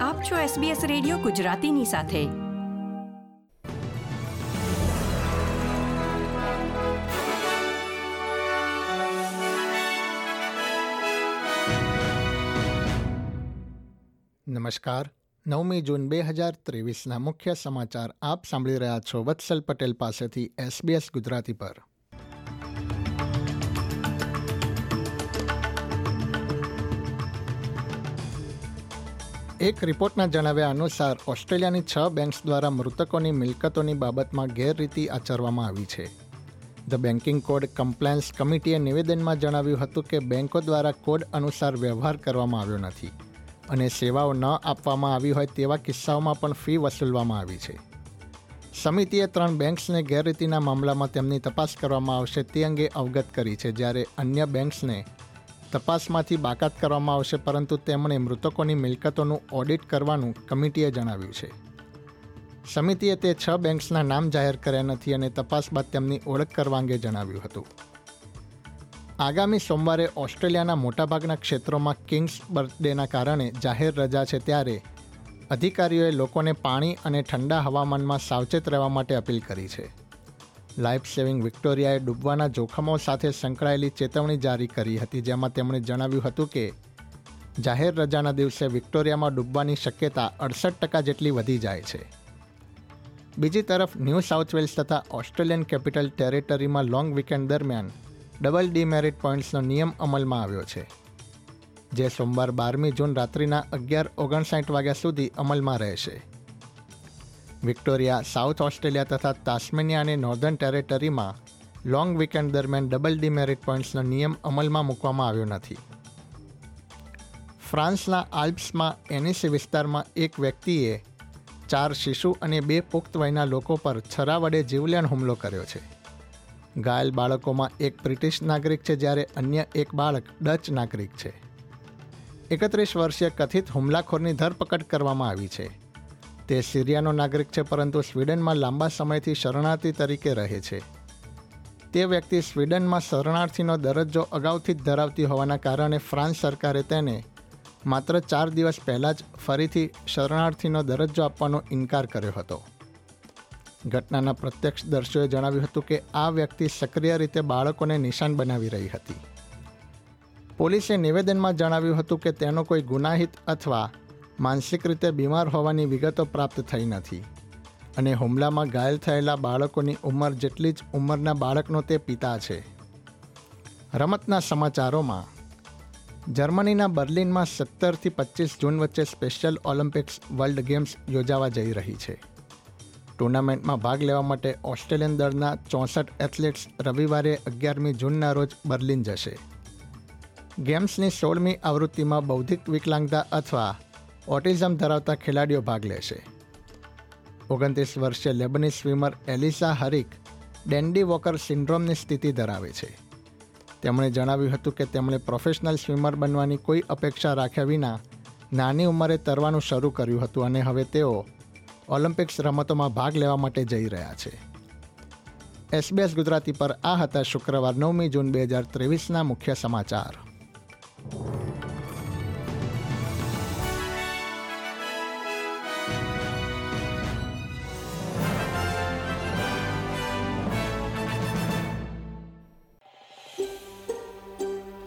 આપ છો SBS radio ગુજરાતીની સાથે. નમસ્કાર. નવમી જૂન બે હજાર ત્રેવીસના મુખ્ય સમાચાર આપ સાંભળી રહ્યા છો વત્સલ પટેલ પાસેથી એસબીએસ ગુજરાતી પર. એક રિપોર્ટના જણાવ્યા અનુસાર, ઓસ્ટ્રેલિયાની છ બેંક્સ દ્વારા મૃતકોની મિલકતોની બાબતમાં ગેરરીતિ આચરવામાં આવી છે. ધ બેન્કિંગ કોડ કમ્પ્લાયન્સ કમિટીએ નિવેદનમાં જણાવ્યું હતું કે, બેન્કો દ્વારા કોડ અનુસાર વ્યવહાર કરવામાં આવ્યો નથી અને સેવાઓ ન આપવામાં આવી હોય તેવા કિસ્સાઓમાં પણ ફી વસૂલવામાં આવી છે. સમિતિએ ત્રણ બેંક્સને ગેરરીતિના મામલામાં તેમની તપાસ કરવામાં આવશે તે અંગે અવગત કરી છે, જ્યારે અન્ય બેંક્સને તપાસમાંથી બાકાત કરવામાં આવશે, પરંતુ તેમણે મૃતકોની મિલકતોનું ઓડિટ કરવાનું કમિટીએ જણાવ્યું છે. સમિતિએ તે છ બેંક્સના નામ જાહેર કર્યા નથી અને તપાસ બાદ તેમની ઓળખ કરવા અંગે જણાવ્યું હતું. આગામી સોમવારે ઓસ્ટ્રેલિયાના મોટાભાગના ક્ષેત્રોમાં કિંગ્સ બર્થડેના કારણે જાહેર રજા છે ત્યારે અધિકારીઓએ લોકોને પાણી અને ઠંડા હવામાનમાં સાવચેત રહેવા માટે અપીલ કરી છે. લાઈફ સેવિંગ વિક્ટોરિયાએ ડૂબવાના જોખમો સાથે સંકળાયેલી ચેતવણી જારી કરી હતી, જેમાં તેમણે જણાવ્યું હતું કે, જાહેર રજાના દિવસે વિક્ટોરિયામાં ડૂબવાની શક્યતા અડસઠ ટકા જેટલી વધી જાય છે. બીજી તરફ, ન્યૂ સાઉથ વેલ્સ તથા ઓસ્ટ્રેલિયન કેપિટલ ટેરેટરીમાં લોંગ વીકેન્ડ દરમિયાન ડબલ ડીમેરિટ પોઈન્ટ્સનો નિયમ અમલમાં આવ્યો છે, જે સોમવાર બારમી જૂન રાત્રિના અગિયાર ઓગણસાઠ વાગ્યા સુધી અમલમાં રહેશે. વિક્ટોરિયા, સાઉથ ઓસ્ટ્રેલિયા તથા તાસ્મેનિયા અને નોર્ધન ટેરેટરીમાં લોંગ વીકેન્ડ દરમિયાન ડબલ ડિમેરિટ પોઈન્ટ્સનો નિયમ અમલમાં મૂકવામાં આવ્યો નથી. ફ્રાન્સના આલ્પ્સમાં એનિસી વિસ્તારમાં એક વ્યક્તિએ ચાર શિશુ અને બે પુખ્ત વયના લોકો પર છરા વડે જીવલેણ હુમલો કર્યો છે. ઘાયલ બાળકોમાં એક બ્રિટિશ નાગરિક છે જ્યારે અન્ય એક બાળક ડચ નાગરિક છે. એકત્રીસ વર્ષીય કથિત હુમલાખોરની ધરપકડ કરવામાં આવી છે. તે સિરિયાનો નાગરિક છે, પરંતુ સ્વીડનમાં લાંબા સમયથી શરણાર્થી તરીકે રહે છે. તે વ્યક્તિ સ્વીડનમાં શરણાર્થીનો દરજ્જો અગાઉથી જ ધરાવતી હોવાના કારણે ફ્રાન્સ સરકારે તેને માત્ર ચાર દિવસ પહેલાં જ ફરીથી શરણાર્થીનો દરજ્જો આપવાનો ઇનકાર કર્યો હતો. ઘટનાના પ્રત્યક્ષદર્શીઓએ જણાવ્યું હતું કે આ વ્યક્તિ સક્રિય રીતે બાળકોને નિશાન બનાવી રહી હતી. પોલીસે નિવેદનમાં જણાવ્યું હતું કે તેનો કોઈ ગુનાહિત અથવા માનસિક રીતે બીમાર હોવાની વિગતો પ્રાપ્ત થઈ નથી અને હુમલામાં ઘાયલ થયેલા બાળકોની ઉંમર જેટલી જ ઉંમરના બાળકનો તે પિતા છે. રમતના સમાચારોમાં, જર્મનીના બર્લિનમાં સત્તરથી પચીસ જૂન વચ્ચે સ્પેશિયલ ઓલિમ્પિક્સ વર્લ્ડ ગેમ્સ યોજાવા જઈ રહી છે. ટુર્નામેન્ટમાં ભાગ લેવા માટે ઓસ્ટ્રેલિયન દળના ચોસઠ એથ્લેટ્સ રવિવારે અગિયારમી જૂનના રોજ બર્લિન જશે. ગેમ્સની સોળમી આવૃત્તિમાં બૌદ્ધિક વિકલાંગતા અથવા ઓટિઝમ ધરાવતા ખેલાડીઓ ભાગ લેશે. ઓગણત્રીસ વર્ષીય લેબની swimmer Elissa Harik Dandy Walker સિન્ડ્રોમની સ્થિતિ ધરાવે છે. તેમણે જણાવ્યું હતું કે તેમણે પ્રોફેશનલ સ્વિમર બનવાની કોઈ અપેક્ષા રાખ્યા વિના નાની ઉંમરે તરવાનું શરૂ કર્યું હતું અને હવે તેઓ ઓલિમ્પિક્સ રમતોમાં ભાગ લેવા માટે જઈ રહ્યા છે. એસબીએસ ગુજરાતી પર આ હતા શુક્રવાર નવમી જૂન બે હજાર ત્રેવીસના મુખ્ય સમાચાર.